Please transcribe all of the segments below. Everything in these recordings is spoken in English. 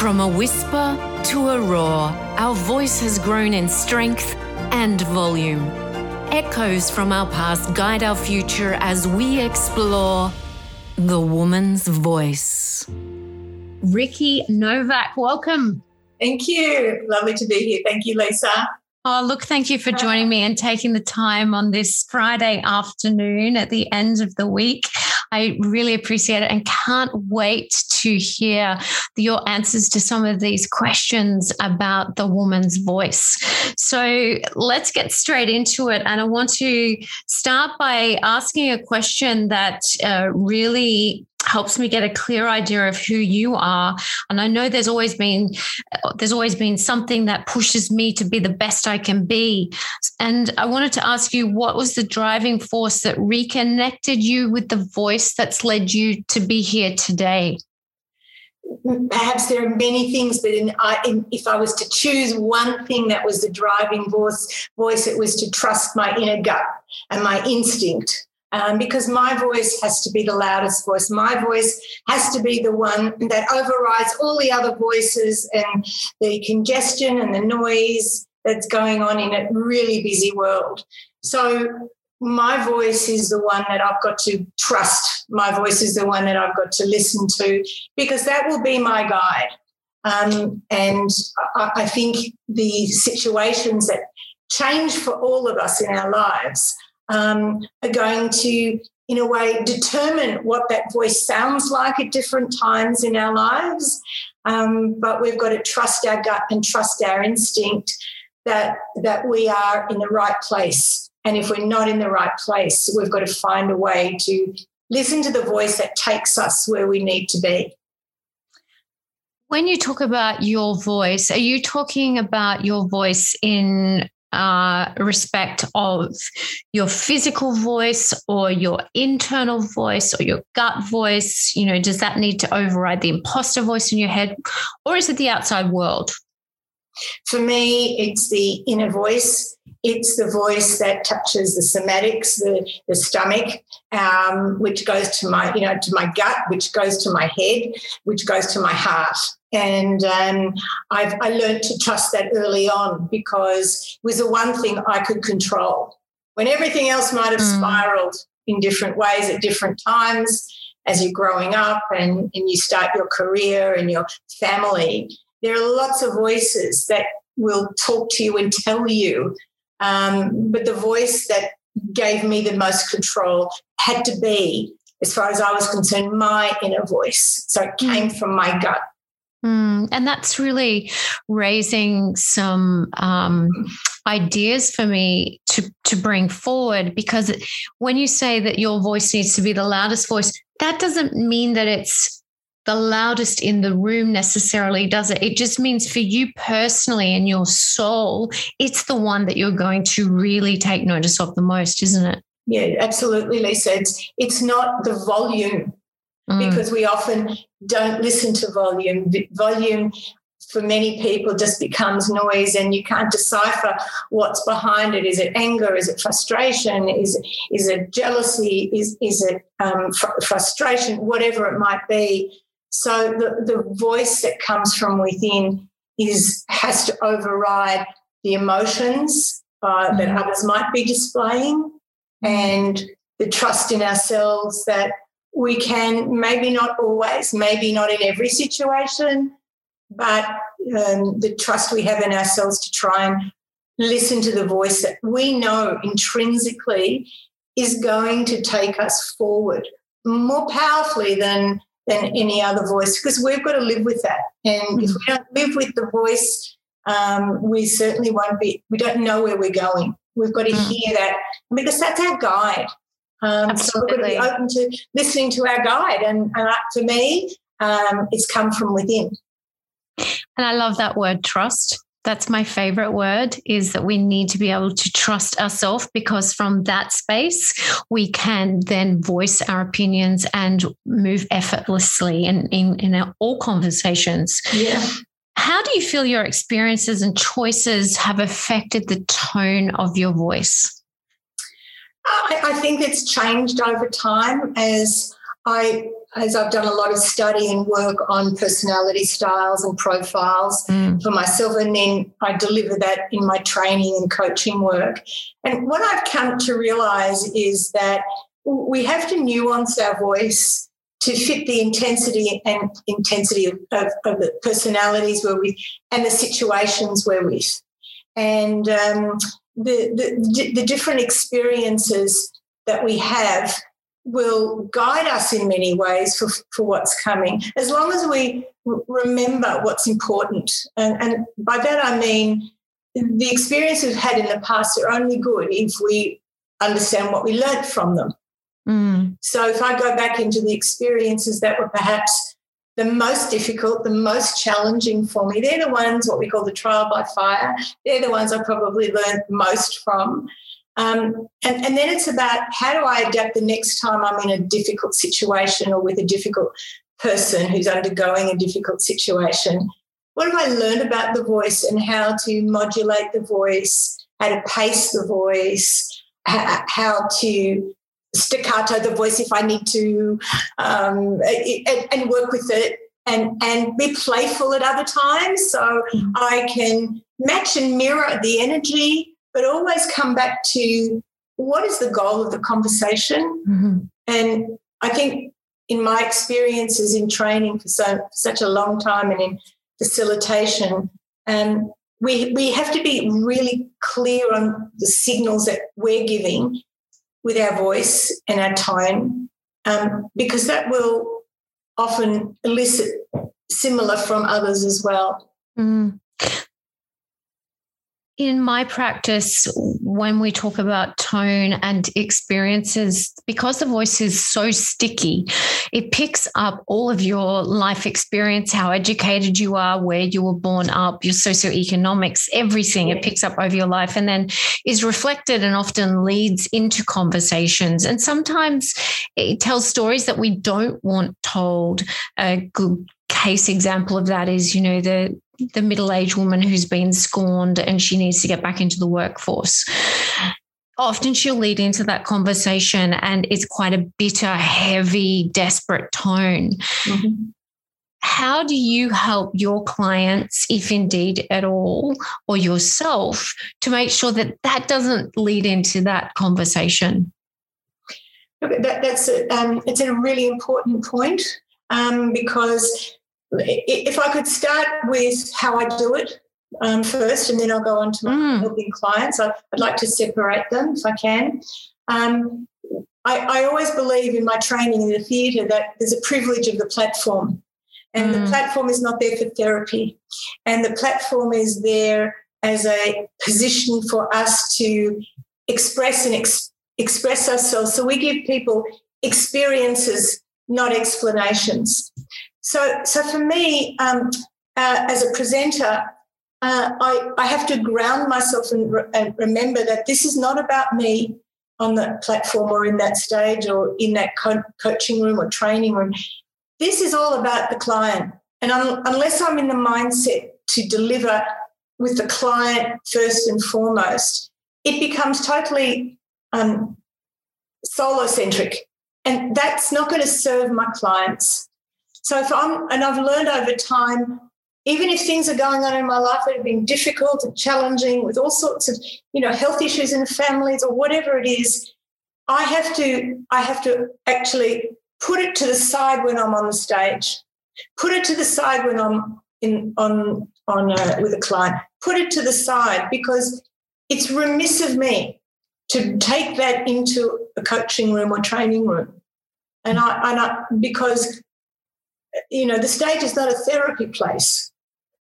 From a whisper to a roar, our voice has grown in strength and volume. Echoes from our past guide our future as we explore the woman's voice. Ricky Nowak, welcome. Thank you. Lovely to be here. Thank you, Lisa. Oh, look, thank you for joining me and taking the time on this Friday afternoon at the end of the week. I really appreciate it and can't wait to hear your answers to some of these questions about the woman's voice. So let's get straight into it. And I want to start by asking a question that uh, really helps me get a clear idea of who you are. And i know there's always been there's always been something that pushes me to be the best i can be. And i wanted to ask you what was the driving force that reconnected you with the voice that's led you to be here today? Perhaps there are many things, but in, I, in, if I was to choose one thing that was the driving voice, voice, it was to trust my inner gut and my instinct um, because my voice has to be the loudest voice. My voice has to be the one that overrides all the other voices and the congestion and the noise that's going on in a really busy world. So, my voice is the one that I've got to trust. My voice is the one that I've got to listen to because that will be my guide. Um, and I, I think the situations that change for all of us in our lives um, are going to, in a way, determine what that voice sounds like at different times in our lives. Um, but we've got to trust our gut and trust our instinct that that we are in the right place. And if we're not in the right place, we've got to find a way to listen to the voice that takes us where we need to be. When you talk about your voice, are you talking about your voice in uh, respect of your physical voice or your internal voice or your gut voice? You know, does that need to override the imposter voice in your head or is it the outside world? For me, it's the inner voice. It's the voice that touches the somatics, the, the stomach, um, which goes to my, you know, to my gut, which goes to my head, which goes to my heart. And um, I've, I learned to trust that early on because it was the one thing I could control. When everything else might have mm. spiraled in different ways at different times as you're growing up and, and you start your career and your family, there are lots of voices that will talk to you and tell you. Um, but the voice that gave me the most control had to be, as far as I was concerned, my inner voice. So it came mm. from my gut. Mm, and that's really raising some um, ideas for me to to bring forward because when you say that your voice needs to be the loudest voice, that doesn't mean that it's the loudest in the room necessarily, does it? It just means for you personally and your soul, it's the one that you're going to really take notice of the most, isn't it? Yeah, absolutely, Lisa. It's it's not the volume mm. because we often don't listen to volume. Volume for many people just becomes noise and you can't decipher what's behind it. Is it anger? Is it frustration? Is, is it jealousy? Is, is it um, fr- frustration? Whatever it might be. So the, the voice that comes from within is has to override the emotions uh, that mm. others might be displaying and the trust in ourselves that we can, maybe not always, maybe not in every situation, but um, the trust we have in ourselves to try and listen to the voice that we know intrinsically is going to take us forward more powerfully than than any other voice because we've got to live with that and mm-hmm. if we don't live with the voice um, we certainly won't be we don't know where we're going we've got to mm-hmm. hear that because that's our guide um, so got to be open to listening to our guide. And, and for me, um, it's come from within. And I love that word trust. That's my favorite word is that we need to be able to trust ourselves because from that space, we can then voice our opinions and move effortlessly in, in, in our, all conversations. Yeah. How do you feel your experiences and choices have affected the tone of your voice? I, I think it's changed over time as I as I've done a lot of study and work on personality styles and profiles mm. for myself, and then I deliver that in my training and coaching work. And what I've come to realize is that we have to nuance our voice to fit the intensity and intensity of, of, of the personalities where we and the situations we're with. And um, the, the, the different experiences that we have will guide us in many ways for, for what's coming, as long as we remember what's important. And, and by that I mean the experience we've had in the past are only good if we understand what we learnt from them. Mm. So if I go back into the experiences that were perhaps the most difficult, the most challenging for me, they're the ones what we call the trial by fire. They're the ones I probably learned most from. Um, and, and then it's about how do I adapt the next time I'm in a difficult situation or with a difficult person who's undergoing a difficult situation. What have I learned about the voice and how to modulate the voice, how to pace the voice, how to staccato the voice if I need to, um, and, and, work with it and, and be playful at other times. So mm-hmm. I can match and mirror the energy, but always come back to what is the goal of the conversation. Mm-hmm. And I think in my experiences in training for, so, for such a long time and in facilitation, um, we, we have to be really clear on the signals that we're giving with our voice and our tone, um, because that will often elicit similar from others as well. Mm in my practice, when we talk about tone and experiences, because the voice is so sticky, it picks up all of your life experience, how educated you are, where you were born up, your socioeconomics, everything. It picks up over your life and then is reflected and often leads into conversations. And sometimes it tells stories that we don't want told. A good case example of that is, you know, the the middle-aged woman who's been scorned and she needs to get back into the workforce. Often she'll lead into that conversation and it's quite a bitter heavy desperate tone. Mm-hmm. how do you help your clients if indeed at all or yourself to make sure that that doesn't lead into that conversation? That, that's a, um, it's a really important point um, because if I could start with how I do it um, first, and then I'll go on to my mm. helping clients. I, would like to separate them if I can. Um, I, I, always believe in my training in the theatre that there's a privilege of the platform, and mm. the platform is not there for therapy, and the platform is there as a position for us to express and ex- express ourselves. So we give people experiences, not explanations. So, so for me, um, uh, as a presenter, uh, I, I have to ground myself and, re- and remember that this is not about me on that platform or in that stage or in that co- coaching room or training room. This is all about the client. And un- unless I'm in the mindset to deliver with the client first and foremost, it becomes totally um, solo centric. And that's not going to serve my clients. So if I'm, and I've learned over time, even if things are going on in my life that have been difficult and challenging with all sorts of, you know, health issues in families or whatever it is, I have to, I have to actually put it to the side when I'm on the stage, put it to the side when I'm in on on uh, with a client, put it to the side because it's remiss of me to take that into a coaching room or training room, and I, and I because you know, the stage is not a therapy place.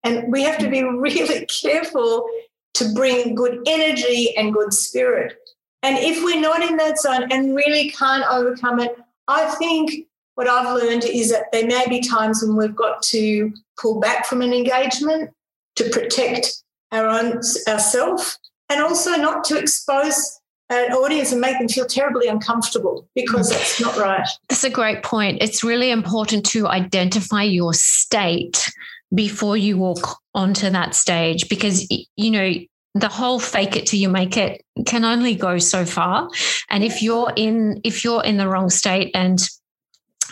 And we have to be really careful to bring good energy and good spirit. And if we're not in that zone and really can't overcome it, I think what I've learned is that there may be times when we've got to pull back from an engagement to protect our own ourselves and also not to expose an audience and make them feel terribly uncomfortable because mm. that's not right. That's a great point. It's really important to identify your state before you walk onto that stage because, you know, the whole fake it till you make it can only go so far and if you're in if you're in the wrong state and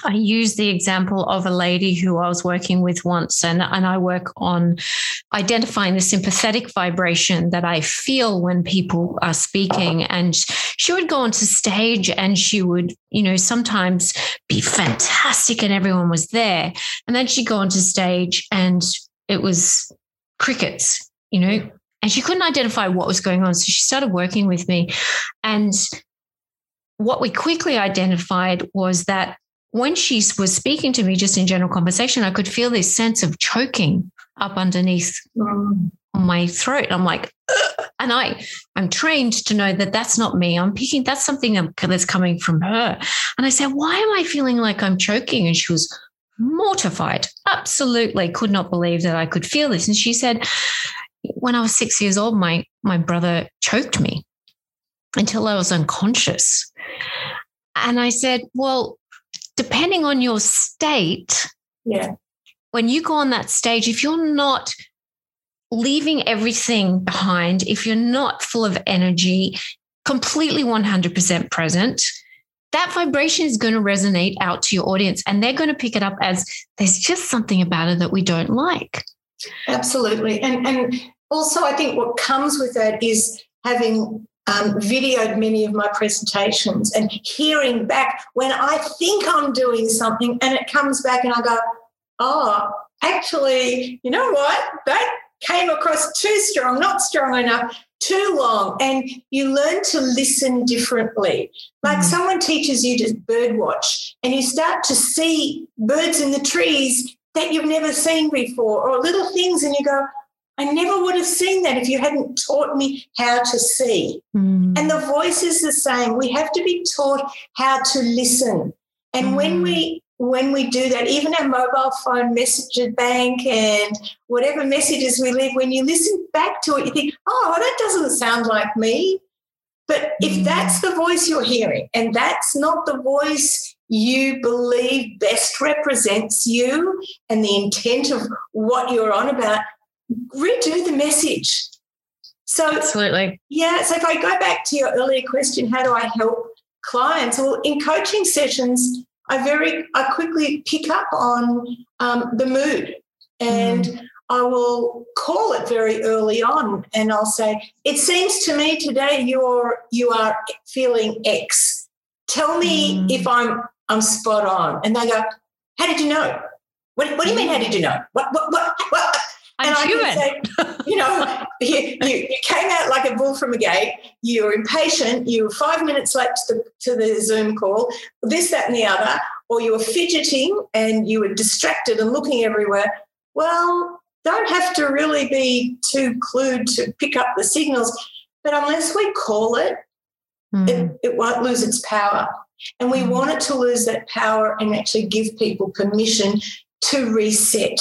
I use the example of a lady who I was working with once, and, and I work on identifying the sympathetic vibration that I feel when people are speaking. And she would go onto stage and she would, you know, sometimes be fantastic and everyone was there. And then she'd go onto stage and it was crickets, you know, and she couldn't identify what was going on. So she started working with me. And what we quickly identified was that when she was speaking to me just in general conversation, I could feel this sense of choking up underneath mm. my throat. I'm like, Ugh. and I, I'm trained to know that that's not me. I'm picking, that's something that's coming from her. And I said, why am I feeling like I'm choking? And she was mortified, absolutely could not believe that I could feel this. And she said, when I was six years old, my, my brother choked me until I was unconscious. And I said, well, depending on your state, yeah. When you go on that stage, if you're not leaving everything behind, if you're not full of energy, completely 100% present, that vibration is going to resonate out to your audience and they're going to pick it up as there's just something about it that we don't like. Absolutely. And and also I think what comes with that is having um, videoed many of my presentations and hearing back when I think I'm doing something and it comes back and I go, oh, actually, you know what? That came across too strong, not strong enough, too long. And you learn to listen differently. Like mm. someone teaches you to bird watch and you start to see birds in the trees that you've never seen before or little things and you go, I never would have seen that if you hadn't taught me how to see. Mm. And the voice is the same. We have to be taught how to listen. And mm. when we when we do that, even our mobile phone message bank and whatever messages we leave, when you listen back to it, you think, oh, that doesn't sound like me. But if mm. that's the voice you're hearing and that's not the voice you believe best represents you and the intent of what you're on about, redo the message. So, absolutely. Yeah. So, if I go back to your earlier question, how do I help clients? Well, in coaching sessions, I very, I quickly pick up on um, the mood and mm. I will call it very early on and I'll say, it seems to me today you're, you are feeling X. Tell me mm. if I'm, I'm spot on. And they go, how did you know? What, what do you mean? How did you know? What, what, what, what? I'm and human. I say, you know, you, you, you, came out like a bull from a gate. You were impatient. You were five minutes late to the, to the Zoom call, this, that, and the other, or you were fidgeting and you were distracted and looking everywhere. Well, don't have to really be too clued to pick up the signals. But unless we call it, mm. it, it won't lose its power. And we mm. want it to lose that power and actually give people permission to reset.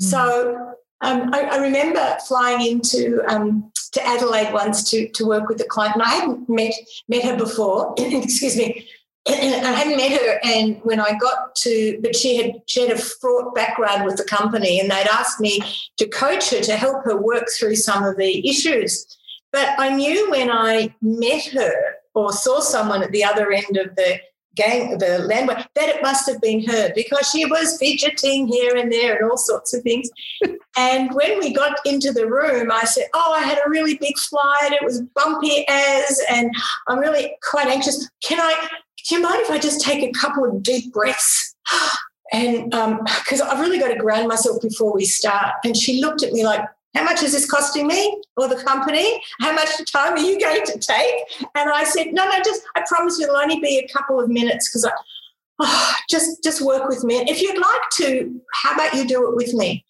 Mm. So um, I, I, remember flying into um, to Adelaide once to to work with a client, and I hadn't met met her before. excuse me. I hadn't met her, and when I got to, but she had she had a fraught background with the company, and they'd asked me to coach her to help her work through some of the issues. But I knew when I met her or saw someone at the other end of the gang, the landway, that it must have been her because she was fidgeting here and there and all sorts of things. and when we got into the room, I said, Oh, I had a really big flight. It was bumpy as, and I'm really quite anxious. Can I, do you mind if I just take a couple of deep breaths? And because um, I've really got to ground myself before we start. And she looked at me like, how much is this costing me or the company? How much time are you going to take? And I said, no, no, just, I promise it'll only be a couple of minutes because I, oh, just, just work with me. If you'd like to, how about you do it with me?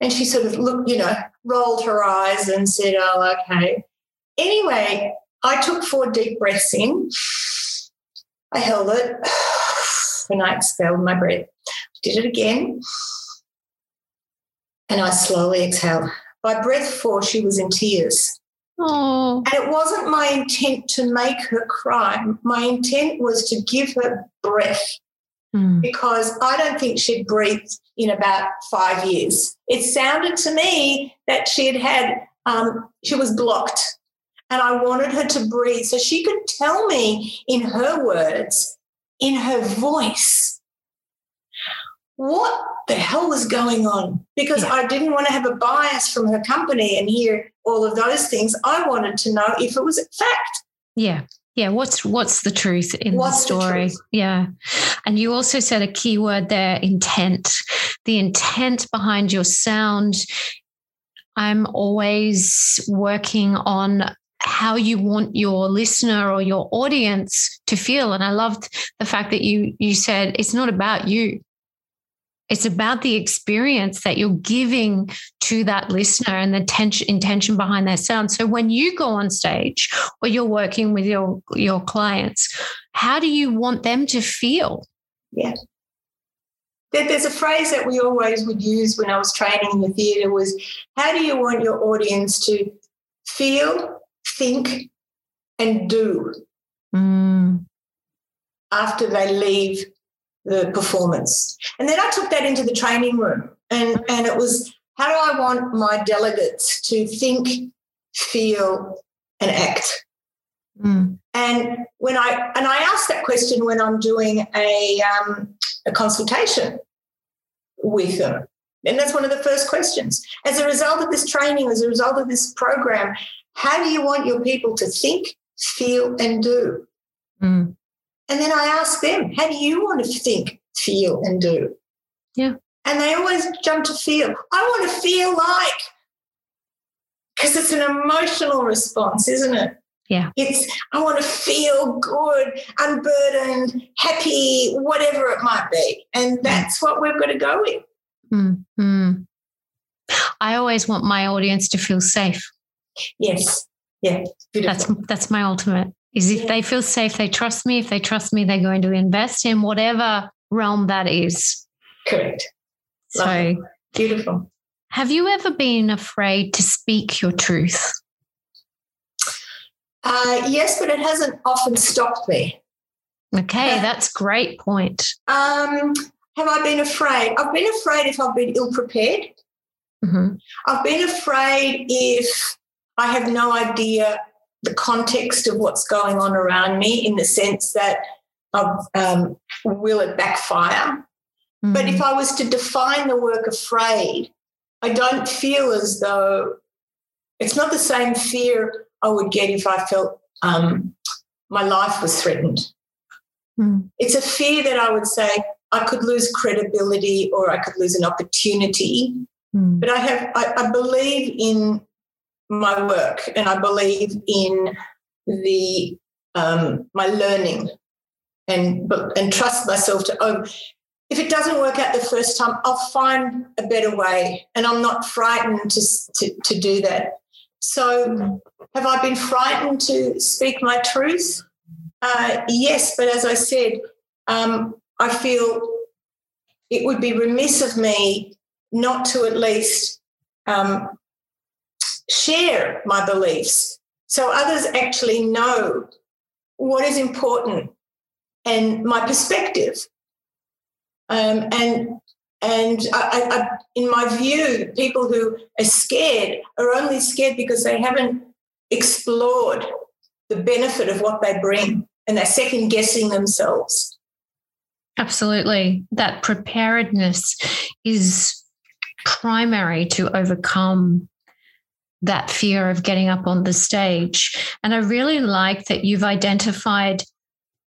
And she sort of looked, you know, rolled her eyes and said, oh, okay. Anyway, I took four deep breaths in. I held it and I expelled my breath. Did it again. And I slowly exhaled. By breath four, she was in tears. Oh. And it wasn't my intent to make her cry. My intent was to give her breath mm. because I don't think she'd breathed in about five years. It sounded to me that she had had, um, she was blocked. And I wanted her to breathe so she could tell me in her words, in her voice, what the hell was going on because yeah. I didn't want to have a bias from her company and hear all of those things. I wanted to know if it was a fact. Yeah. Yeah, what's what's the truth in what's the story? The yeah. And you also said a key word there, intent. The intent behind your sound. I'm always working on how you want your listener or your audience to feel and i loved the fact that you you said it's not about you it's about the experience that you're giving to that listener and the tension, intention behind their sound. So when you go on stage or you're working with your, your clients, how do you want them to feel? Yeah. There's a phrase that we always would use when I was training in the theatre was, how do you want your audience to feel, think, and do mm. after they leave the performance. And then I took that into the training room and, and it was how do I want my delegates to think, feel, and act? Mm. And when I and I ask that question when I'm doing a um, a consultation with them, and that's one of the first questions. As a result of this training, as a result of this program, how do you want your people to think, feel, and do? Mm. And then I ask them, how do you want to think, feel, and do? Yeah. And they always jump to feel. I want to feel like, because it's an emotional response, isn't it? Yeah. It's, I want to feel good, unburdened, happy, whatever it might be. And that's what we've got to go with. Mm-hmm. I always want my audience to feel safe. Yes. Yeah. Beautiful. That's that's my ultimate is if they feel safe, they trust me. If they trust me, they're going to invest in whatever realm that is. Correct. So beautiful. Have you ever been afraid to speak your truth? Uh, yes, but it hasn't often stopped me. Okay, that's great point. Um, have I been afraid? I've been afraid if I've been ill prepared. Mm-hmm. I've been afraid if I have no idea the context of what's going on around me in the sense that of, um, will it backfire? Mm. But if. I was to define the work afraid, I don't feel as though it's not the same fear I would get if I felt um, my life was threatened. Mm. It's a fear that I would say I could lose credibility or I could lose an opportunity. Mm. But I have, I, I believe in my work and I believe in the um, my learning and and trust myself to oh if it doesn't work out the first time I'll find a better way and I'm not frightened to to, to do that. So have I been frightened to speak my truth? Uh, yes but as I said um, I feel it would be remiss of me not to at least um, share my beliefs so others actually know what is important and my perspective. Um, and and I, I, in my view, people who are scared are only scared because they haven't explored the benefit of what they bring and they're second guessing themselves. Absolutely. That preparedness is primary to overcome that fear of getting up on the stage. And I really like that you've identified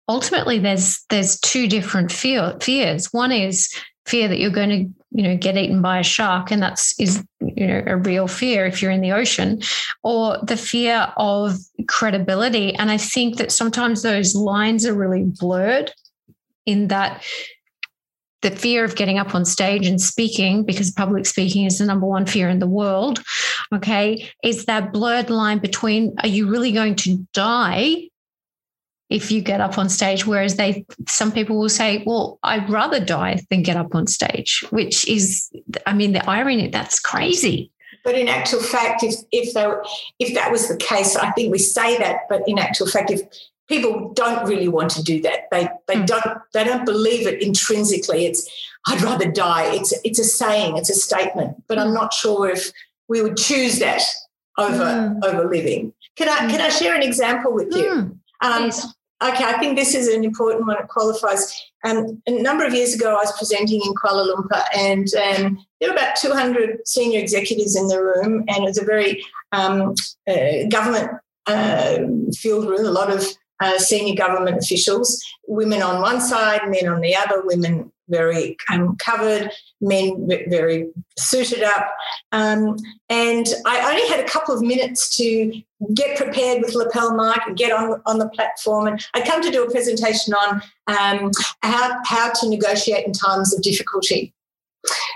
ultimately there's there's two different fear fears. One is fear that you're going to you know get eaten by a shark and that's is you know a real fear if you're in the ocean or the fear of credibility and i think that sometimes those lines are really blurred in that the fear of getting up on stage and speaking, because public speaking is the number one fear in the world, okay, is that blurred line between are you really going to die if you get up on stage? Whereas they, some people will say, well, I'd rather die than get up on stage, which is, I mean, the irony, that's crazy. But in actual fact, if if they, if that was the case, I think we say that. But in actual fact, if people don't really want to do that. They they mm. don't they don't believe it intrinsically. It's I'd rather die. It's it's a saying. It's a statement. But I'm not sure if we would choose that over mm. over living. Can I can I share an example with you? Mm. Um, okay, I think this is an important one. It qualifies. Um, a number of years ago, I was presenting in Kuala Lumpur, and um, there were about 200 senior executives in the room, and it was a very um, uh, government uh, field room, a lot of uh, senior government officials, women on one side, men on the other, women very um, covered, men very suited up. Um, and I only had a couple of minutes to get prepared with lapel mic and get on, on the platform. And I'd come to do a presentation on um, how, how to negotiate in times of difficulty.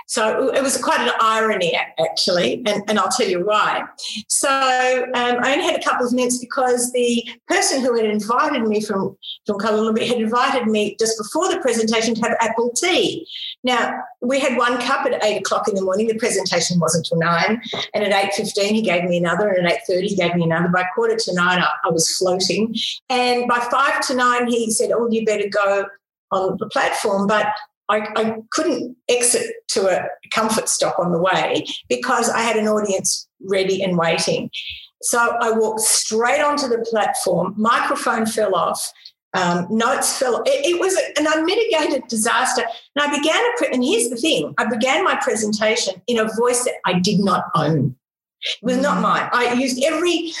So it was quite an irony, actually, and, and I'll tell you why. So um, I only had a couple of minutes because the person who had invited me from, from Kuala had invited me just before the presentation to have apple tea. Now, we had one cup at 8 o'clock in the morning. The presentation wasn't till 9. And at 8.15, he gave me another. And at 8.30, he gave me another. By quarter to 9, I, I was floating. And by 5 to 9, he said, oh, you better go on the platform. But I, I, couldn't exit to a comfort stop on the way because I had an audience ready and waiting. So I walked straight onto the platform, microphone fell off, um, notes fell. It, it, was an unmitigated disaster. And I began, a pre- and here's the thing I began my presentation in a voice that I did not own. It was not mm. mine. I used every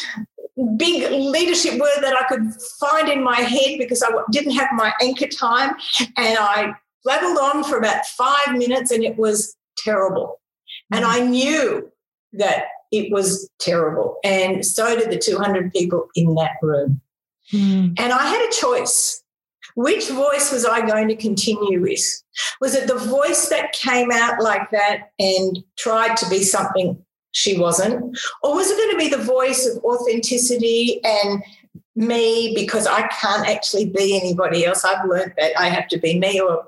big leadership word that I could find in my head because I didn't have my anchor time. And I Leveled on for about five minutes and it was terrible. And I knew that it was terrible. And so did the 200 people in that room. Mm. And I had a choice. Which voice was I going to continue with? Was it the voice that came out like that and tried to be something she wasn't? Or was it going to be the voice of authenticity and me because I can't actually be anybody else? I've learned that I have to be me or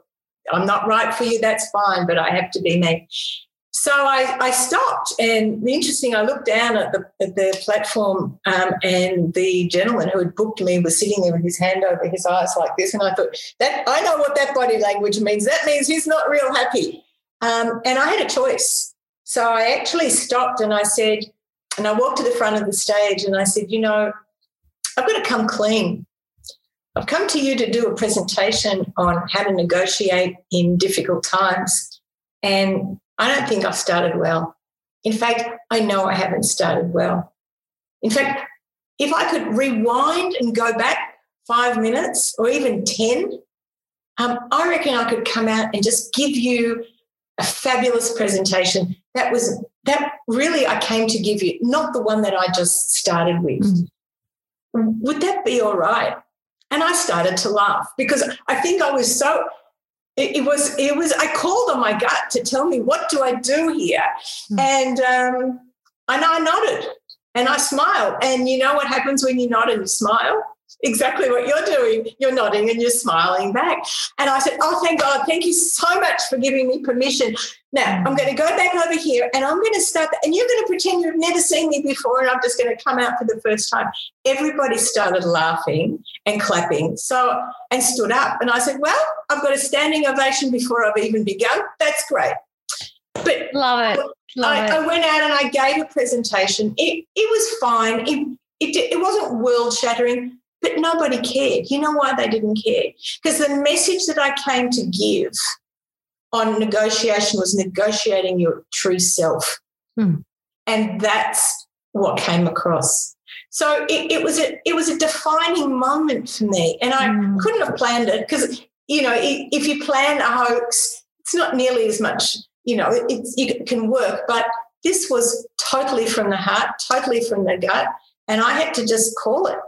I'm not right for you, that's fine, but I have to be me. So I, I stopped, and the interesting, I looked down at the, at the platform, um, and the gentleman who had booked me was sitting there with his hand over his eyes like this, and I thought that I know what that body language means. That means he's not real happy. Um, and I had a choice, so I actually stopped and I said, and I walked to the front of the stage, and I said, you know, I've got to come clean. I've come to you to do a presentation on how to negotiate in difficult times. And I don't think I've started well. In fact, I know I haven't started well. In fact, if I could rewind and go back five minutes or even 10, um, I reckon I could come out and just give you a fabulous presentation. That was that really I came to give you, not the one that I just started with. Mm-hmm. Would that be all right? And I started to laugh because I think I was so it, it, was it was I called on my gut to tell me what do I do here, mm. and um, and I nodded and I smiled. And you know what happens when you nod and you smile? exactly what you're doing. You're nodding and you're smiling back. And I said, Oh, thank God. Thank you so much for giving me permission. Now, mm. I'm going to go back over here and I'm going to start, and you're going to pretend you've never seen me before, and I'm just going to come out for the first time. Everybody started laughing and clapping. So, and stood up. And I said, Well, I've got a standing ovation before I've even begun. That's great. But love it. Love I, it. I went out and I gave a presentation. It, it was fine. It, it, it wasn't world shattering, but nobody cared. You know why they didn't care? Because the message that I came to give on negotiation was negotiating your true self. Hmm. And that's what came across. So it, it, was a it was a defining moment for me, and I mm. couldn't have planned it because you know if, if, you plan a hoax, it's not nearly as much. You know, it, it can work, but this was totally from the heart, totally from the gut, and I had to just call it.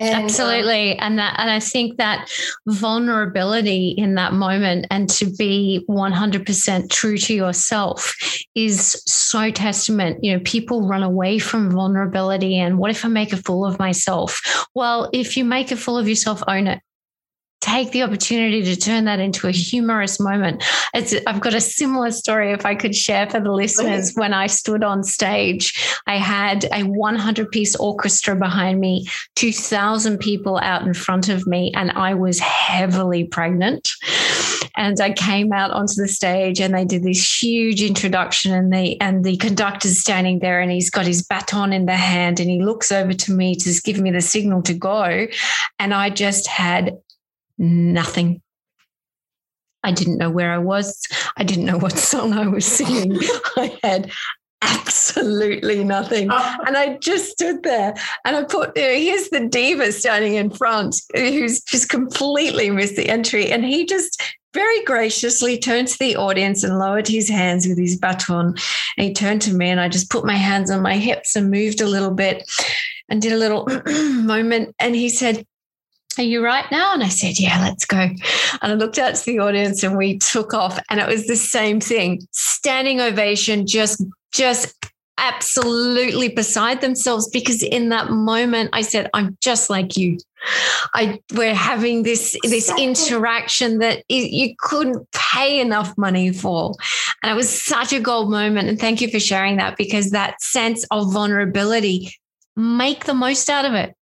And, um, Absolutely. Um, and that and I think that vulnerability in that moment and to be 100% true to yourself is so testament. You know, people run away from vulnerability and what if I make a fool of myself? Well, if you make a fool of yourself, own it take the opportunity to turn that into a humorous moment. It's, I've got a similar story if I could share for the listeners. When I stood on stage, I had a 100 piece orchestra behind me, 2,000 people out in front of me, and I was heavily pregnant. And I came out onto the stage and they did this huge introduction and the and the conductor's standing there and he's got his baton in the hand and he looks over to me to give me the signal to go. And I just had nothing. I didn't know where I was. I didn't know what song I was singing. I had absolutely nothing. And I just stood there and I put, here's the diva standing in front who's just completely missed the entry. And he just very graciously turned to the audience and lowered his hands with his baton. And he turned to me and I just put my hands on my hips and moved a little bit and did a little moment. And he said, are you right now? And I said, Yeah, let's go. And I looked out to the audience and we took off. And it was the same thing standing ovation, just just absolutely beside themselves because in that moment I said, I'm just like you. I we're having this this interaction that you couldn't pay enough money for, and it was such a gold moment. And thank you for sharing that because that sense of vulnerability, make the most out of it.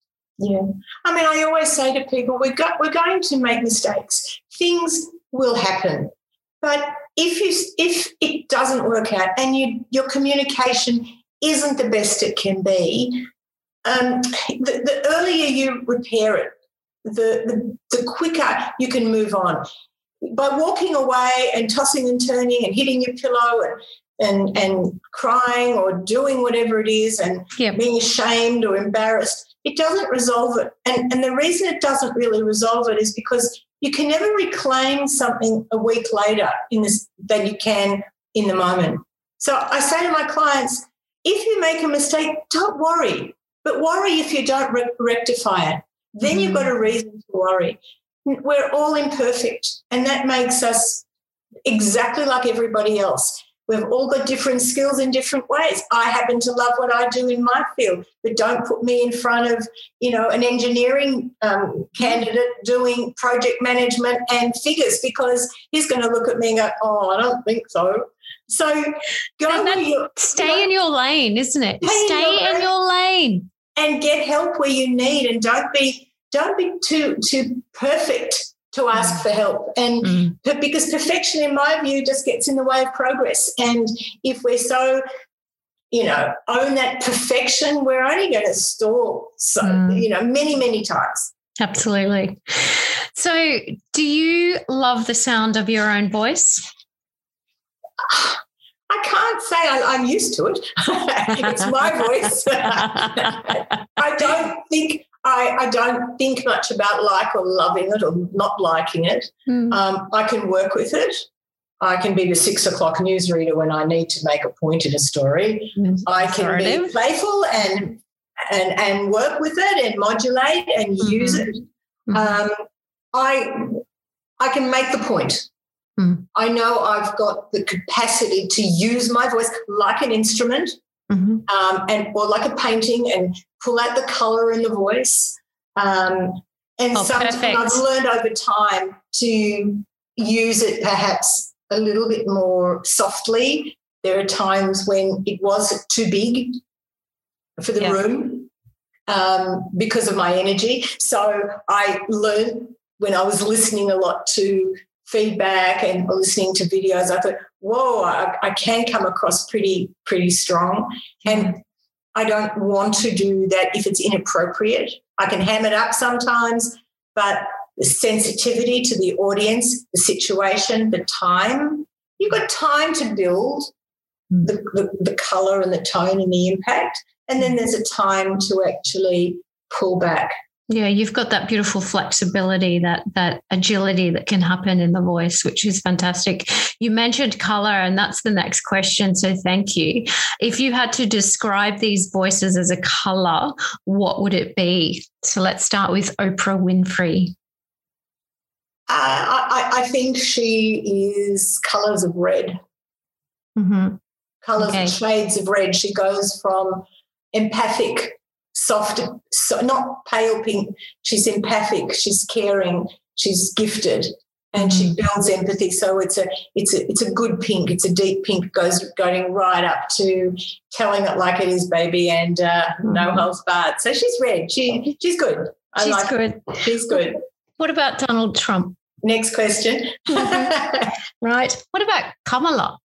Yeah, I mean, I always say to people, we're go- we're going to make mistakes. Things will happen, but if you if it doesn't work out and you your communication isn't the best it can be, um, the, the, earlier you repair it, the, the the quicker you can move on. By walking away and tossing and turning and hitting your pillow and and and crying or doing whatever it is and yep. being ashamed or embarrassed, it doesn't resolve it. And and the reason it doesn't really resolve it is because you can never reclaim something a week later in this than you can in the moment. So I say to my clients, if you make a mistake, don't worry, but worry if you don't re- rectify it. Then mm-hmm. you've got a reason to worry. We're all imperfect, and that makes us exactly like everybody else. We've all got different skills in different ways. I happen to love what I do in my field, but don't put me in front of, you know, an engineering um, candidate doing project management and figures because he's going to look at me and go, "Oh, I don't think so." So go your, stay you know, in your lane, isn't it? Stay in your, in your lane and get help where you need, and don't be don't be too too perfect to ask mm. for help. And mm. because perfection, in my view, just gets in the way of progress. And if we're so, you know, own that perfection, we're only going to stall so, mm. you know, many, many times. Absolutely. So, do you love the sound of your own voice? I can't say I, am used to it. it's my voice. I don't think I, I, don't think much about like or loving it or not liking it. Mm. Um, I can work with it. I can be the six o'clock newsreader when I need to make a point in a story. Mm. I can be playful and and and work with it and modulate and mm-hmm. use it. Mm-hmm. Um, I I can make the point. Mm. I know I've got the capacity to use my voice like an instrument. Um, and or like a painting and pull out the color in the voice. Um, and oh, sometimes perfect. I've learned over time to use it perhaps a little bit more softly. There are times when it was too big for the yeah. room um, because of my energy. So I learned when I was listening a lot to feedback and listening to videos, I thought, whoa, I, I can come across pretty, pretty strong. And I don't want to do that if it's inappropriate. I can ham it up sometimes, but the sensitivity to the audience, the situation, the time, you've got time to build hmm. the, the, the color and the tone and the impact. And then there's a time to actually pull back yeah, you've got that beautiful flexibility, that that agility that can happen in the voice, which is fantastic. You mentioned color, and that's the next question. So thank you. If you had to describe these voices as a color, what would it be? So let's start with Oprah Winfrey. Uh, I, I, think she is colors of red. Mm-hmm. Colors, okay. shades of red. She goes from empathic soft, so not pale pink. She's empathic. She's caring. She's gifted, and she mm. builds empathy. So it's a it's a it's a good pink. It's a deep pink. Goes going right up to telling it like it is, baby, and uh, no mm. holds barred. So she's red. She she's good. I she's like good. Her. She's good. What about Donald Trump? next question. right. What about Kamala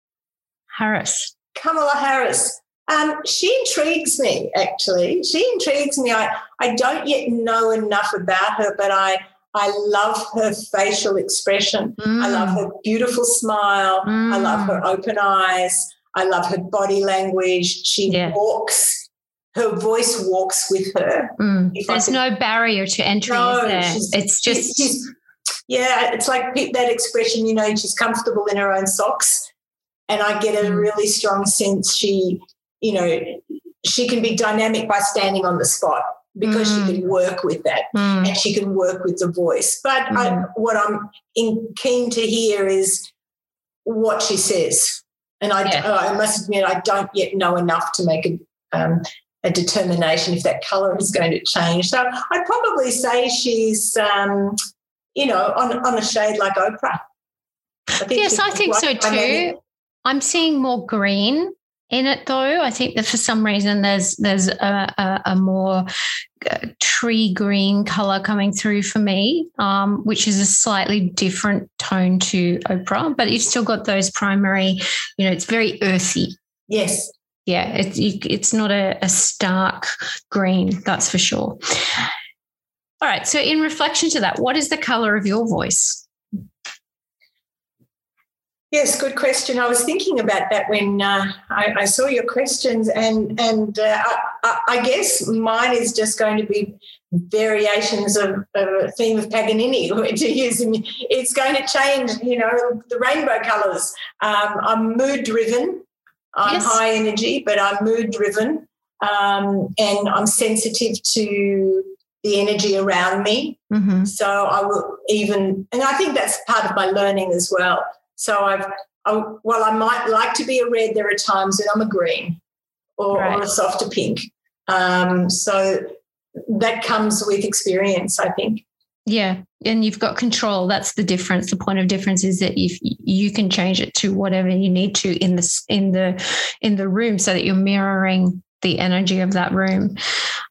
Harris? Kamala Harris. Um, she intrigues me, actually. She intrigues me. I, I don't yet know enough about her, but I, I love her facial expression. Mm. I love her beautiful smile. Mm. I love her open eyes. I love her body language. She yeah. walks, her voice walks with her. Mm. There's no barrier to entry, no? It's just. She's, yeah, it's like that expression, you know, she's comfortable in her own socks. And I get a mm. really strong sense she, you know, she can be dynamic by standing on the spot because mm. she can work with that mm. and she can work with the voice. But mm. I, what I'm in, keen to hear is what she says. And I, yeah. I must admit, I don't yet know enough to make a, um, a determination if that colour is going to change. So I'd probably say she's, um, you know, on, on a shade like Oprah. I yes, I think so too. I'm seeing more green in it though. I think that for some reason there's there's a, a, a more uh, tree green color coming through for me, um, which is a slightly different tone to Oprah, but you've still got those primary. You know, it's very earthy. Yes. Yeah, it's it's not a, a stark green, that's for sure. All right. So, in reflection to that, what is the color of your voice? Yes, good question. I was thinking about that when uh, I, I, saw your questions, and and uh, I, I, guess mine is just going to be variations of, of a theme of Paganini. To use, it's going to change. You know, the rainbow colours. Um, I'm mood driven. I'm yes. high energy, but I'm mood driven, um, and I'm sensitive to the energy around me. Mm-hmm. So I will even, and I think that's part of my learning as well so I've, I, while I might like to be a red, there are times that I'm a green or, right. or a softer pink. Um, so that comes with experience, I think. Yeah, and you've got control. That's the difference. The point of difference is that if you can change it to whatever you need to in the in the in the room, so that you're mirroring the energy of that room.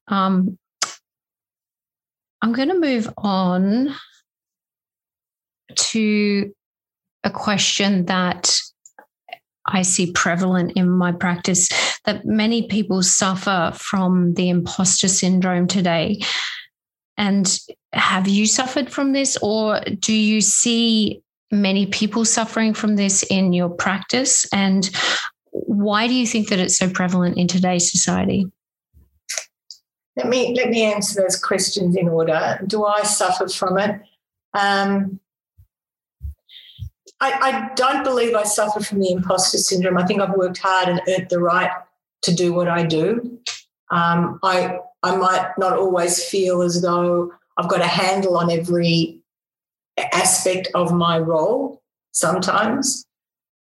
Um, I'm going to move on to a question that I see prevalent in my practice that many people suffer from the imposter syndrome today. And have you suffered from this, or do you see many people suffering from this in your practice? And why do you think that it's so prevalent in today's society? Let me let me answer those questions in order. Do I suffer from it? Um, I, I don't believe I suffer from the imposter syndrome. I think I've worked hard and earned the right to do what I do. Um, I I might not always feel as though I've got a handle on every aspect of my role sometimes,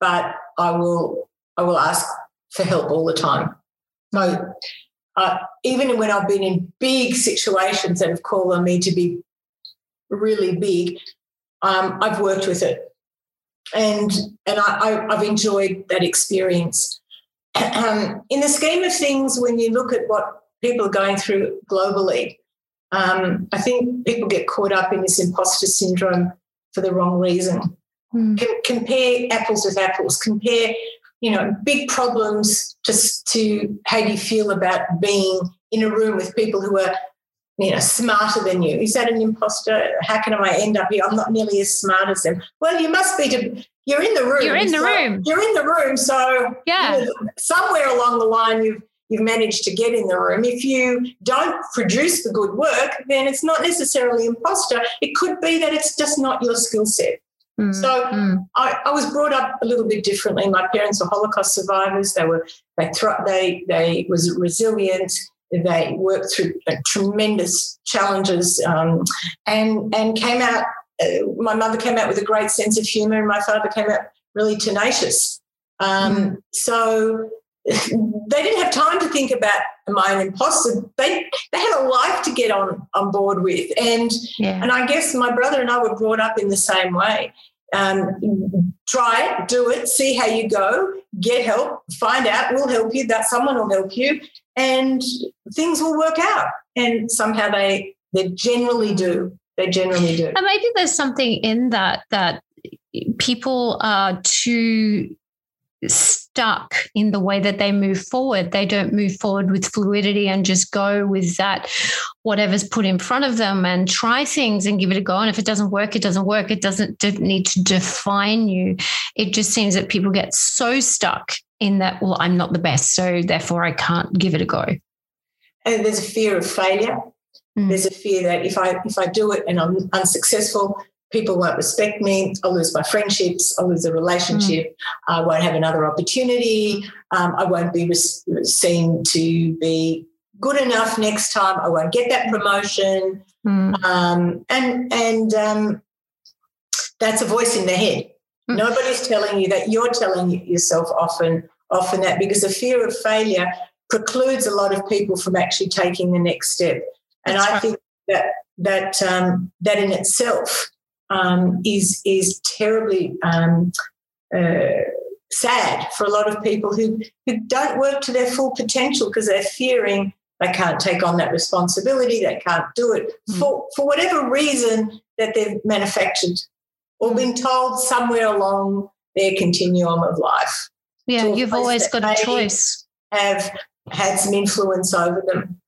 but I will I will ask for help all the time. So uh, even when I've been in big situations that have called on me to be really big, um, I've worked with it and and I, have enjoyed that experience. Um, in the scheme of things, when you look at what people are going through globally, um, I think people get caught up in this imposter syndrome for the wrong reason. Mm. Com- compare apples with apples. Compare, you know, big problems just to how you feel about being in a room with people who are you know, smarter than you. Is that an imposter? How can I end up here? I'm not nearly as smart as them. Well, you must be to you're in the room. You're in the so room. You're in the room. So yeah. You know, somewhere along the line you've you've managed to get in the room. If you don't produce the good work, then it's not necessarily imposter. It could be that it's just not your skill set. Mm. So mm. I, I, was brought up a little bit differently. My parents were Holocaust survivors. They were they they they was resilient. They worked through tremendous challenges um, and and came out. Uh, my mother came out with a great sense of humour, and my father came out really tenacious. Um, mm. So they didn't have time to think about my own imposter. They they had a life to get on on board with, and yeah. and I guess my brother and I were brought up in the same way. Um, try it, do it, see how you go, get help, find out. We'll help you. That someone will help you, and things will work out. And somehow they they generally do. They generally do. And maybe there's something in that that people are too stuck in the way that they move forward. They don't move forward with fluidity and just go with that, whatever's put in front of them and try things and give it a go. And if it doesn't work, it doesn't work. It doesn't need to define you. It just seems that people get so stuck in that, well, I'm not the best. So therefore I can't give it a go. And there's a fear of failure. Mm. There's a fear that if I if I do it and I'm unsuccessful, people won't respect me. I'll lose my friendships. I'll lose a relationship. Mm. I won't have another opportunity. Um, I won't be seen to be good enough next time. I won't get that promotion. Mm. Um, and and um, that's a voice in the head. Mm. Nobody's telling you that. You're telling yourself often often that because the fear of failure precludes a lot of people from actually taking the next step. And that's I right. think that that um, that in itself um, is is terribly um, uh, sad for a lot of people who who don't work to their full potential because they're fearing they can't take on that responsibility, they can't do it mm. for for whatever reason that they've manufactured or been told somewhere along their continuum of life. Yeah, you've always got a choice. Have had some influence over them.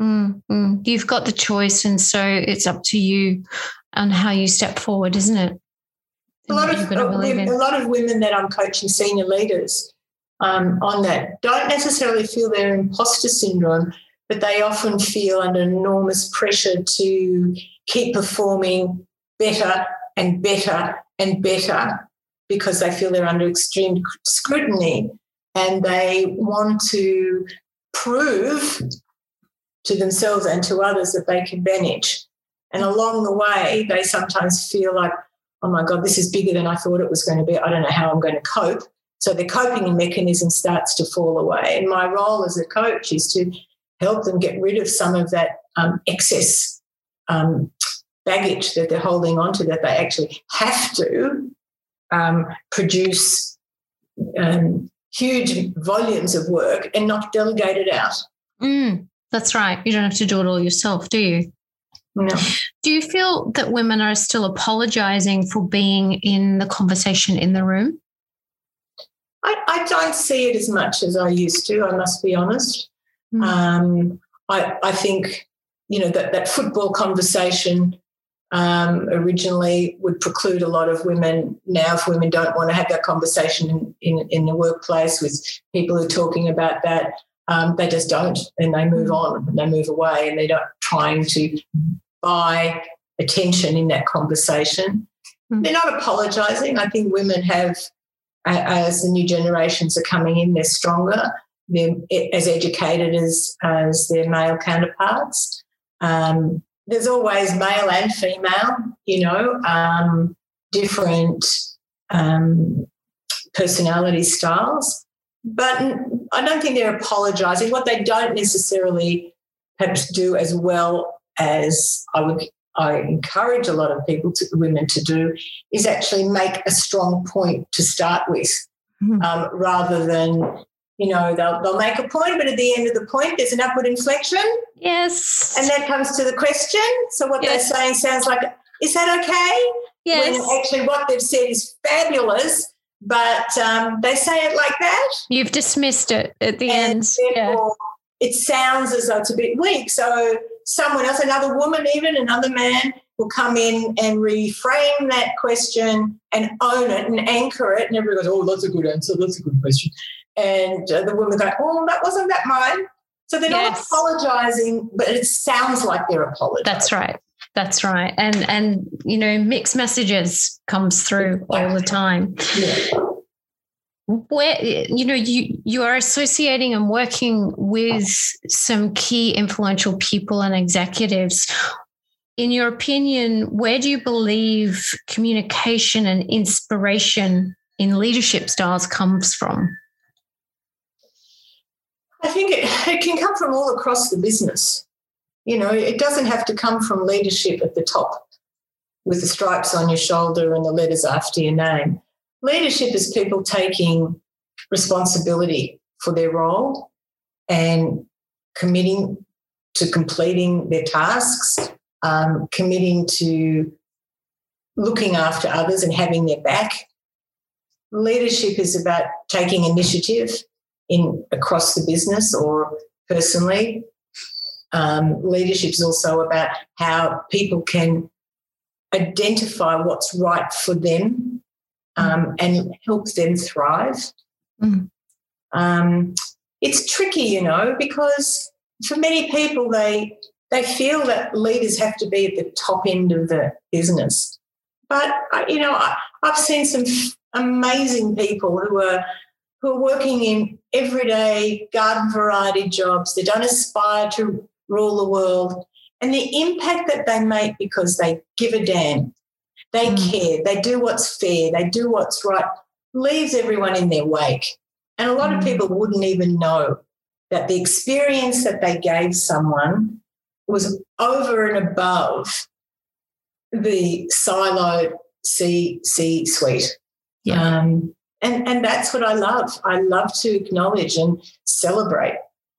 Mm, mm. You've got the choice, and so it's up to you on how you step forward, isn't it? A lot of uh, a lot of women that I'm coaching, senior leaders, um, on that don't necessarily feel their imposter syndrome, but they often feel under enormous pressure to keep performing better and better and better because they feel they're under extreme scrutiny and they want to prove to themselves and to others that they can manage. And along the way, they sometimes feel like, oh my God, this is bigger than I thought it was going to be. I don't know how I'm going to cope. So the coping mechanism starts to fall away. And my role as a coach is to help them get rid of some of that um, excess um, baggage that they're holding onto that they actually have to um, produce um, huge volumes of work and not delegate it out. Mm, that's right. You don't have to do it all yourself, do you? No. Do you feel that women are still apologizing for being in the conversation in the room? I, I don't see it as much as I used to, I must be honest. Mm. Um, I, I think, you know, that, that football conversation um, originally would preclude a lot of women. Now, if women don't want to have that conversation in, in, in the workplace with people who are talking about that, um, they just don't and they move on and they move away and they're not trying to buy attention in that conversation. Mm-hmm. They're not apologizing. I think women have, as the new generations are coming in, they're stronger. They're as educated as, as their male counterparts. Um, there's always male and female, you know, um, different um, personality styles. But I don't think they're apologizing. What they don't necessarily perhaps do as well as I would I encourage a lot of people to women to do is actually make a strong point to start with, mm-hmm. um, rather than you know, they'll, they'll make a point, but at the end of the point, there's an upward inflection. Yes. And that comes to the question. So what yes. they're saying sounds like, is that okay? Yes. When actually what they've said is fabulous, but um, they say it like that. You've dismissed it at the and end. Yeah. It sounds as though it's a bit weak. So someone else, another woman, even another man, will come in and reframe that question and own it and anchor it. And everybody goes, oh, that's a good answer. That's a good question. And uh, the woman go, oh, that wasn't that mine. So they're yes. not apologizing, but it sounds like they're apologizing. That's right. That's right. And and you know, mixed messages comes through all the time. Yeah. Where you know you you are associating and working with some key influential people and executives. In your opinion, where do you believe communication and inspiration in leadership styles comes from? I think it, it can come from all across the business. You know, it doesn't have to come from leadership at the top with the stripes on your shoulder and the letters after your name. Leadership is people taking responsibility for their role and committing to completing their tasks um, committing to looking after others and having their back. Leadership is about taking initiative in across the business or personally. Um, leadership is also about how people can identify what's right for them um, and help them thrive. Mm. Um, it's tricky, you know, because for many people, they they feel that leaders have to be at the top end of the business. But you know, I, I've seen some amazing people who are who are working in everyday garden variety jobs. They don't aspire to rule the world, and the impact that they make because they give a damn, they mm. care, they do what's fair, they do what's right, leaves everyone in their wake. And a lot mm. of people wouldn't even know that the experience that they gave someone was over and above the siloed C C suite. Yeah. Um, and, and that's what I love. I love to acknowledge and celebrate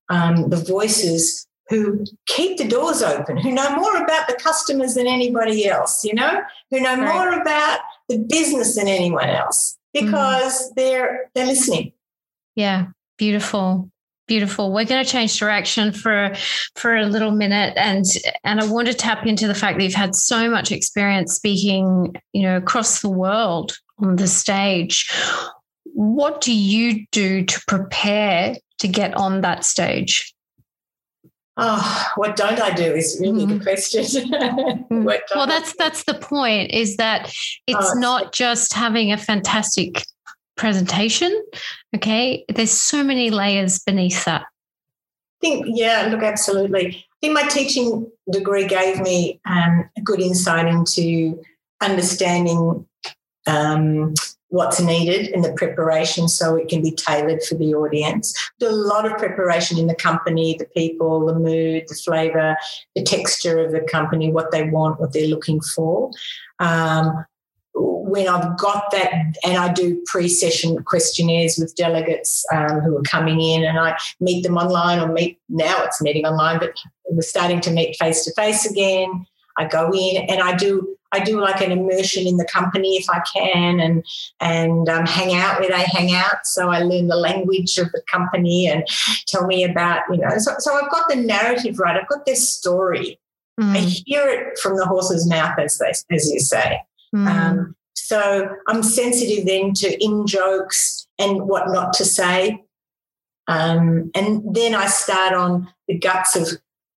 um, the voices who keep the doors open, who know more about the customers than anybody else, you know, who know right. more about the business than anyone else because mm. they're they're listening. Yeah, beautiful beautiful we're going to change direction for for a little minute and and i want to tap into the fact that you've had so much experience speaking you know across the world on the stage what do you do to prepare to get on that stage Oh, what don't I do is really mm. the question. well, that's that's the point. Is that it's oh, not just having a fantastic presentation. Okay. There's so many layers beneath that. I think, yeah, look, absolutely. I think my teaching degree gave me um, a good insight into understanding um, what's needed in the preparation so it can be tailored for the audience. A lot of preparation in the company, the people, the mood, the flavor, the texture of the company, what they want, what they're looking for. Um, when I've got that, and I do pre session questionnaires with delegates um, who are coming in, and I meet them online or meet now it's meeting online, but we're starting to meet face to face again. I go in and I do I do like an immersion in the company if I can, and and um, hang out where they hang out. So I learn the language of the company and tell me about you know. So, so I've got the narrative right. I've got their story. Mm. I hear it from the horse's mouth, as they as you say. Mm. Um, so I'm sensitive then to in jokes and what not to say. Um, and then I start on the guts of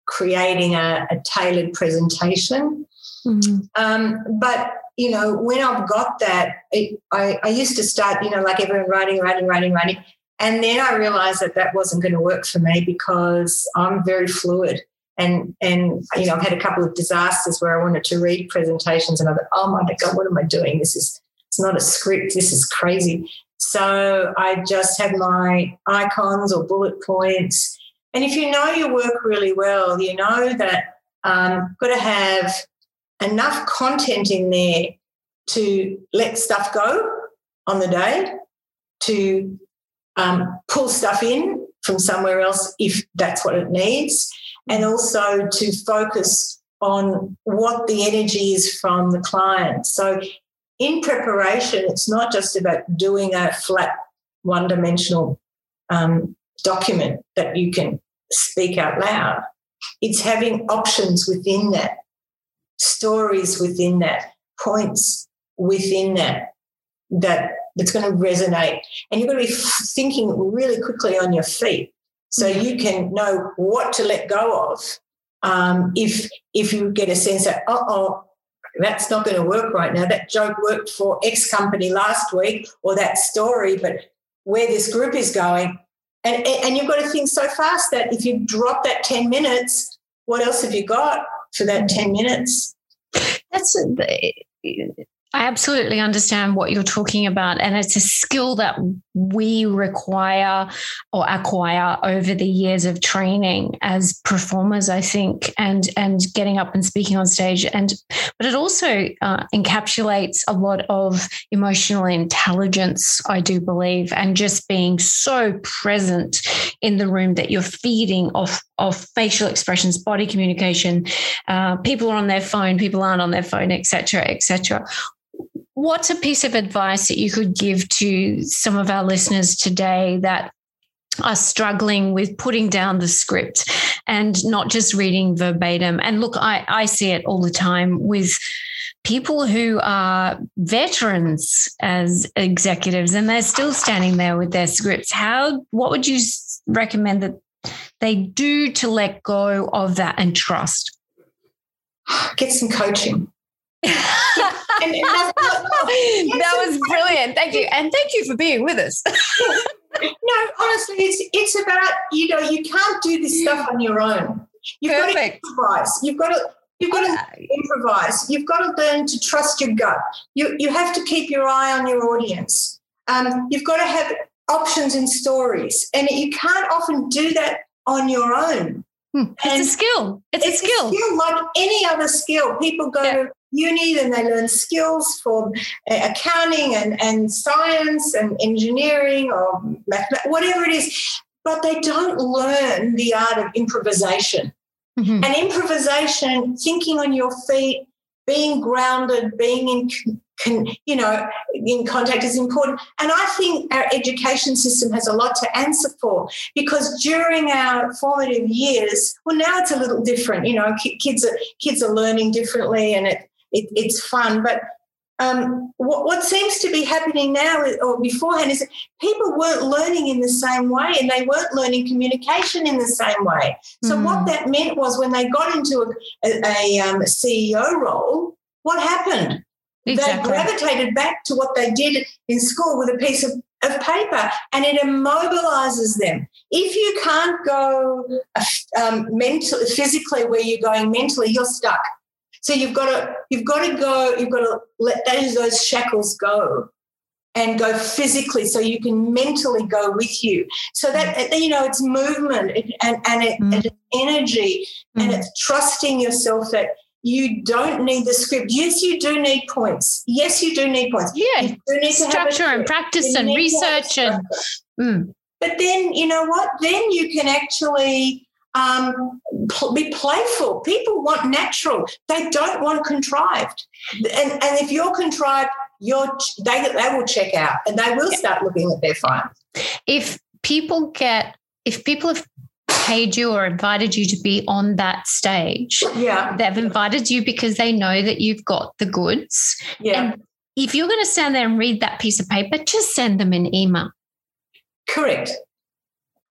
creating a, a tailored presentation. Mm-hmm. Um, but you know, when I've got that, it, I, I used to start, you know, like everyone writing, writing, writing, writing. And then I realized that that wasn't going to work for me because I'm very fluid. And and you know, I've had a couple of disasters where I wanted to read presentations and I thought, oh my God, what am I doing? This is it's not a script. This is crazy. So I just had my icons or bullet points. And if you know your work really well, you know that um, got to have enough content in there to let stuff go on the day, to um, pull stuff in from somewhere else if that's what it needs, and also to focus on what the energy is from the client. So, in preparation, it's not just about doing a flat, one dimensional um, document that you can speak out loud. It's having options within that, stories within that, points within that, that that's going to resonate. And you're going to be thinking really quickly on your feet. So you can know what to let go of um, if if you get a sense that oh that's not going to work right now. That joke worked for x company last week or that story but where this group is going. And and you've got to think so fast that if you drop that 10 minutes what else have you got for that 10 minutes that's I absolutely understand what you're talking about. And it's a skill that we require or acquire over the years of training as performers, I think, and, and getting up and speaking on stage. And but it also uh, encapsulates a lot of emotional intelligence, I do believe, and just being so present in the room that you're feeding off of facial expressions, body communication. Uh, people are on their phone, people aren't on their phone, etc., etc. What's a piece of advice that you could give to some of our listeners today that are struggling with putting down the script and not just reading verbatim. And look, I, I see it all the time with people who are veterans as executives and they're still standing there with their scripts. How, what would you recommend that they do to let go of that and trust? Get some coaching. that was brilliant. Thank you. And thank you for being with us. no, honestly, it's it's about you know you can't do this stuff on your own. You've Perfect. got to improvise. You've got to you've got to improvise. You've got to learn to trust your gut. You you have to keep your eye on your audience. Um, you've got to have options and stories, and you can't often do that on your own. Hmm. It's a skill. It's, it's a, skill. a, skill. like any other skill. People go yeah. to uni and they learn skills for uh, accounting and, and science and engineering or math, whatever it is, but they don't learn the art of improvisation. Mm-hmm. And improvisation, thinking on your feet, being grounded, being in can, you know, in contact is important. And I think our education system has a lot to answer for because during our formative years, well, now it's a little different. You know, kids are kids are learning differently, and it, it it's fun. But um, what, what, seems to be happening now or beforehand is people weren't learning in the same way and they weren't learning communication in the same way. So, mm. what that meant was when they got into a, a, a um, CEO role, what happened? Exactly. They gravitated back to what they did in school with a piece of, of paper and it immobilizes them. If you can't go um, mentally, physically where you're going mentally, you're stuck. So you've got to you've got to go. You've got to let those those shackles go, and go physically, so you can mentally go with you. So that mm. you know it's movement and and, it, mm. it's energy, mm. and it's trusting yourself that you don't need the script. Yes, you do need points. Yes, you do need points. Yeah, you do need structure and practice and research and. Mm. But then you know what? Then you can actually um, be playful. People want natural. They don't want contrived. And and if you're contrived, you're they they will check out and they will start looking at their phone. If people get if people have paid you or invited you to be on that stage. Yeah. They've invited you because they know that you've got the goods. Yeah. And if you're going to stand there and read that piece of paper, just send them an email. Correct.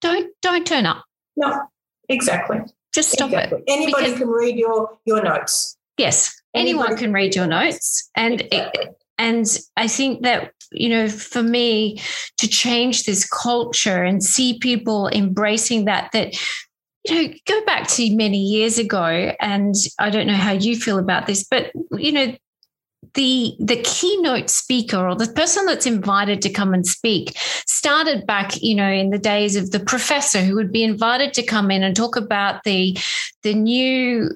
Don't don't turn up. No, exactly. Just stop exactly. it. Anybody because, can read your your notes. Yes, Anybody. anyone can read your notes, and exactly. it, and I think that, you know, for me to change this culture and see people embracing that, that, you know, go back to many years ago, and I don't know how you feel about this, but, you know, the the keynote speaker or the person that's invited to come and speak started back you know in the days of the professor who would be invited to come in and talk about the the new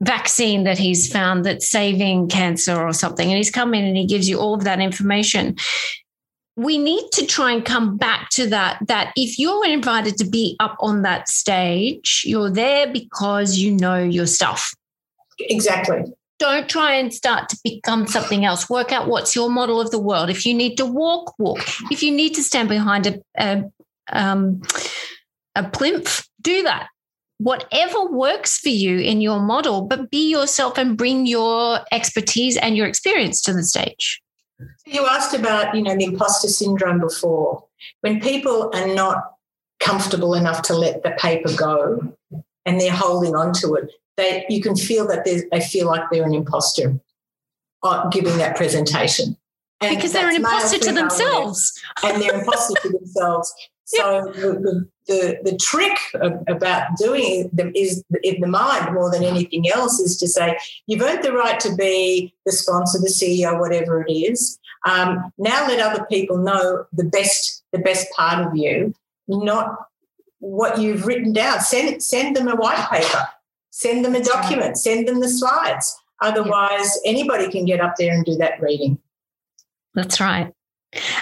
vaccine that he's found that's saving cancer or something. And he's come in and he gives you all of that information. We need to try and come back to that. That if you're invited to be up on that stage, you're there because you know your stuff. Exactly. Don't try and start to become something else. Work out what's your model of the world. If you need to walk, walk. If you need to stand behind a, a, um, a plinth, do that whatever works for you in your model, but be yourself and bring your expertise and your experience to the stage. You asked about, you know, the imposter syndrome before. When people are not comfortable enough to let the paper go and they're holding on to it, they you can feel that they feel like they're an imposter giving that presentation. And because they're an imposter to themselves. And they're imposter to themselves. So the, the, the trick about doing it is in the mind more than anything else is to say, you've earned the right to be the sponsor, the CEO, whatever it is. Um, now let other people know the best, the best part of you, not what you've written down. Send, send them a white paper, send them a document, send them the slides. Otherwise, anybody can get up there and do that reading. That's right.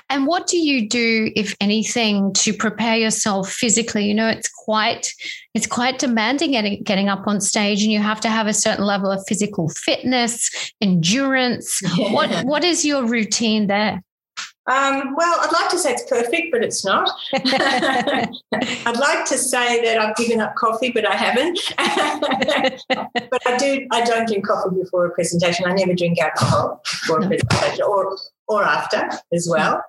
And what do you do, if anything, to prepare yourself physically? You know, it's quite it's quite demanding getting getting up on stage, and you have to have a certain level of physical fitness, endurance. Yeah. What what is your routine there? Um, well, I'd like to say it's perfect, but it's not. I'd like to say that I've given up coffee, but I haven't. but I do. I don't drink coffee before a presentation. I never drink alcohol before a presentation, or or after as well.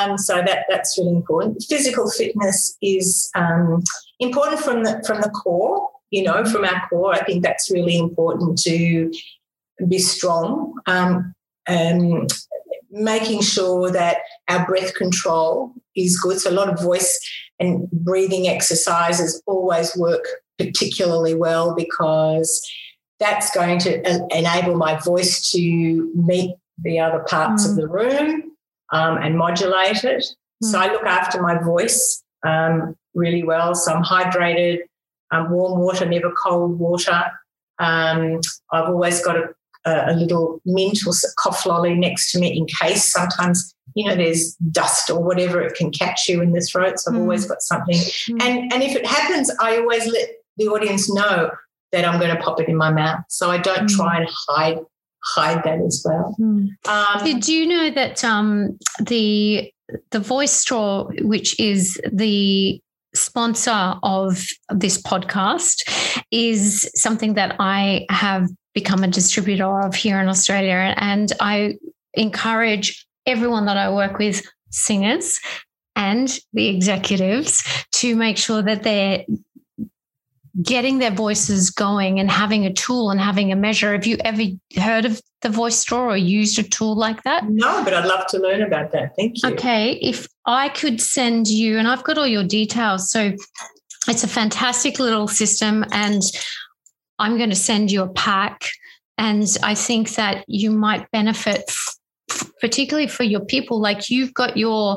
Um, so that that's really important. Physical fitness is um, important from the from the core. You know, from our core, I think that's really important to be strong. Um, um making sure that our breath control is good. So a lot of voice and breathing exercises always work particularly well because that's going to enable my voice to meet the other parts mm. of the room um, and modulate it. Mm. So I look after my voice um, really well. So I'm hydrated, um, warm water, never cold water. Um, I've always got a a, little mint or cough lolly next to me in case sometimes you know there's dust or whatever it can catch you in the throat so i've mm. always got something mm. and and if it happens i always let the audience know that i'm going to pop it in my mouth so i don't mm. try and hide hide that as well mm. um, did you know that um, the the voice straw which is the sponsor of this podcast is something that I have become a distributor of here in Australia. And I encourage everyone that I work with, singers and the executives, to make sure that they're getting their voices going and having a tool and having a measure. Have you ever heard of the voice straw or used a tool like that? No, but I'd love to learn about that. Thank you. Okay. If I could send you, and I've got all your details. So it's a fantastic little system. And I'm going to send you a pack. And I think that you might benefit particularly for your people like you've got your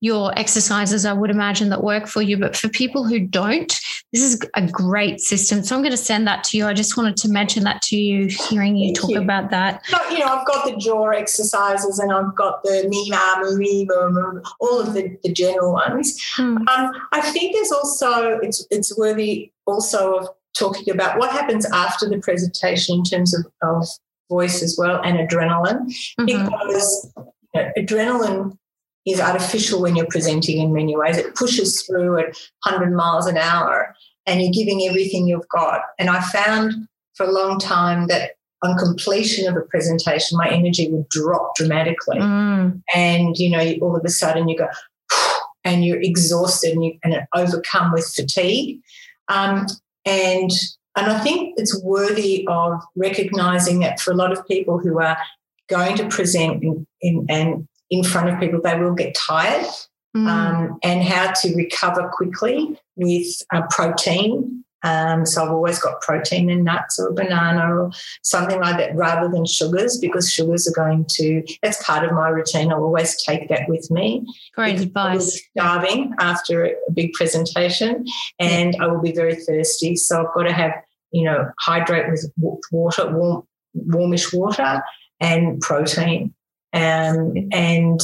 your exercises i would imagine that work for you but for people who don't this is a great system so i'm going to send that to you i just wanted to mention that to you hearing you Thank talk you. about that you know i've got the jaw exercises and i've got the mima all of the, the general ones hmm. um, i think there's also it's it's worthy also of talking about what happens after the presentation in terms of, of voice as well and adrenaline mm-hmm. because you know, adrenaline is artificial when you're presenting in many ways. It pushes through at 100 miles an hour and you're giving everything you've got. And I found for a long time that on completion of a presentation, my energy would drop dramatically. Mm. And, you know, all of a sudden you go, and you're exhausted and, you, and overcome with fatigue. Um, and and I think it's worthy of recognizing that for a lot of people who are going to present in, in, and in front of people, they will get tired. Mm. Um, and how to recover quickly with uh, protein. Um, so I've always got protein in nuts or a banana or something like that rather than sugars because sugars are going to, that's part of my routine. I'll always take that with me. Great advice. starving after a big presentation and I will be very thirsty. So I've got to have you know, hydrate with water, warm, warmish water, and protein. Um, and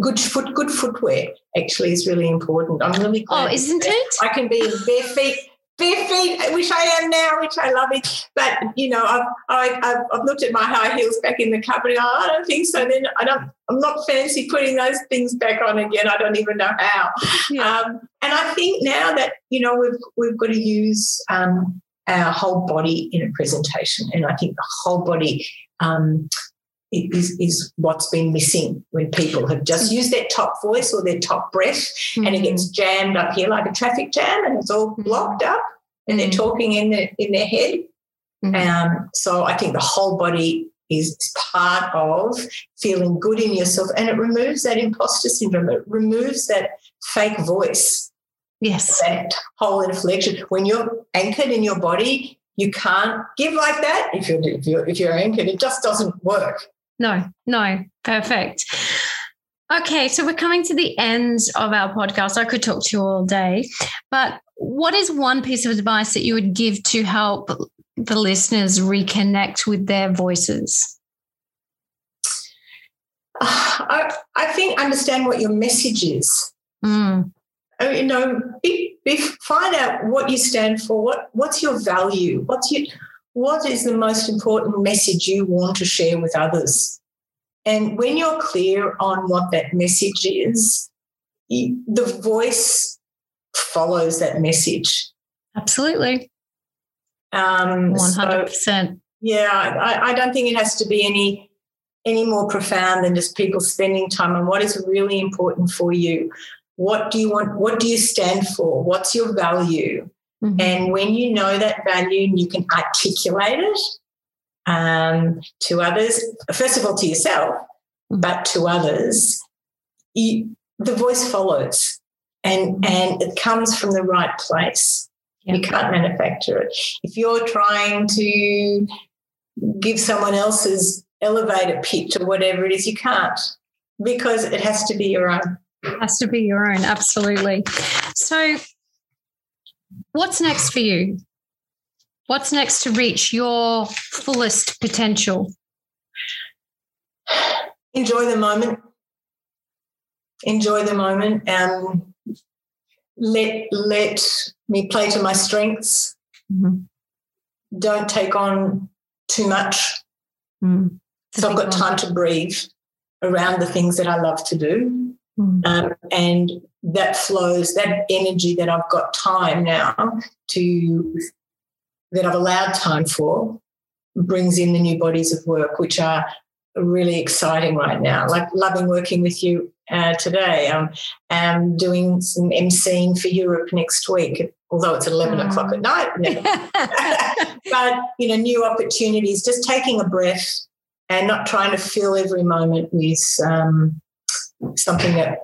good foot, good footwear actually is really important. I'm really glad. Oh, isn't it? I can be bare feet, bare feet, which I am now, which I love it. But you know, I've I, have I've looked at my high heels back in the cupboard. And I don't think so. Then I don't. I'm not fancy putting those things back on again. I don't even know how. Yeah. Um, and I think now that you know we've we've got to use um, our whole body in a presentation. And I think the whole body um, is, is what's been missing when people have just used their top voice or their top breath mm-hmm. and it gets mm-hmm. jammed up here like a traffic jam and it's all mm-hmm. blocked up and they're mm-hmm. talking in, the, in their head. Mm-hmm. Um, so I think the whole body is part of feeling good in yourself and it removes that imposter syndrome. It removes that fake voice Yes. That whole inflection. When you're anchored in your body, you can't give like that if you're, if you're, if you're anchored. It just doesn't work. No, no. Perfect. Okay, so we're coming to the end of our podcast. I could talk to you all day, but what is one piece of advice that you would give to help the listeners reconnect with their voices? I, I think understand what your message is. Mm. You know, be, be, find out what you stand for. What what's your value? What's your what is the most important message you want to share with others? And when you're clear on what that message is, the voice follows that message. Absolutely. Um, 100%. So, yeah, I, I don't think it has to be any any more profound than just people spending time on what is really important for you. What do you want? What do you stand for? What's your value? Mm-hmm. And when you know that value and you can articulate it um, to others, first of all to yourself, mm-hmm. but to others, you, the voice follows and, and it comes from the right place. Yep. You can't manufacture it. If you're trying to give someone else's elevator pitch or whatever it is, you can't because it has to be your own. It has to be your own, absolutely. So, what's next for you? What's next to reach your fullest potential? Enjoy the moment. Enjoy the moment. and let let me play to my strengths. Mm-hmm. Don't take on too much. Mm. So I've got time to breathe around the things that I love to do. Mm. Um, and that flows, that energy that I've got time now to, that I've allowed time for, brings in the new bodies of work, which are really exciting right now. Like loving working with you uh, today. Um, I'm doing some emceeing for Europe next week, although it's 11 mm. o'clock at night. but, you know, new opportunities, just taking a breath and not trying to fill every moment with um, something that,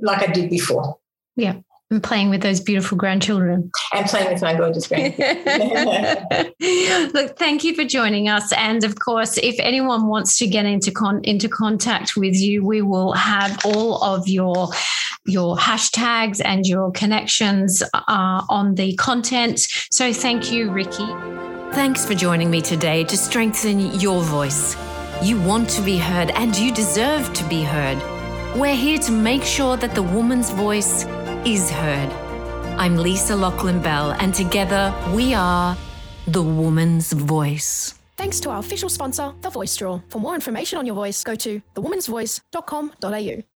like I did before. Yeah and playing with those beautiful grandchildren. And playing with my gorgeous grandchildren. Look, thank you for joining us. And of course, if anyone wants to get into con- into contact with you, we will have all of your your hashtags and your connections uh, on the content. So thank you, Ricky. Thanks for joining me today to strengthen your voice. You want to be heard and you deserve to be heard. We're here to make sure that the woman's voice is heard. I'm Lisa Lachlan Bell, and together we are the woman's voice. Thanks to our official sponsor, The Voice Straw. For more information on your voice, go to thewomansvoice.com.au.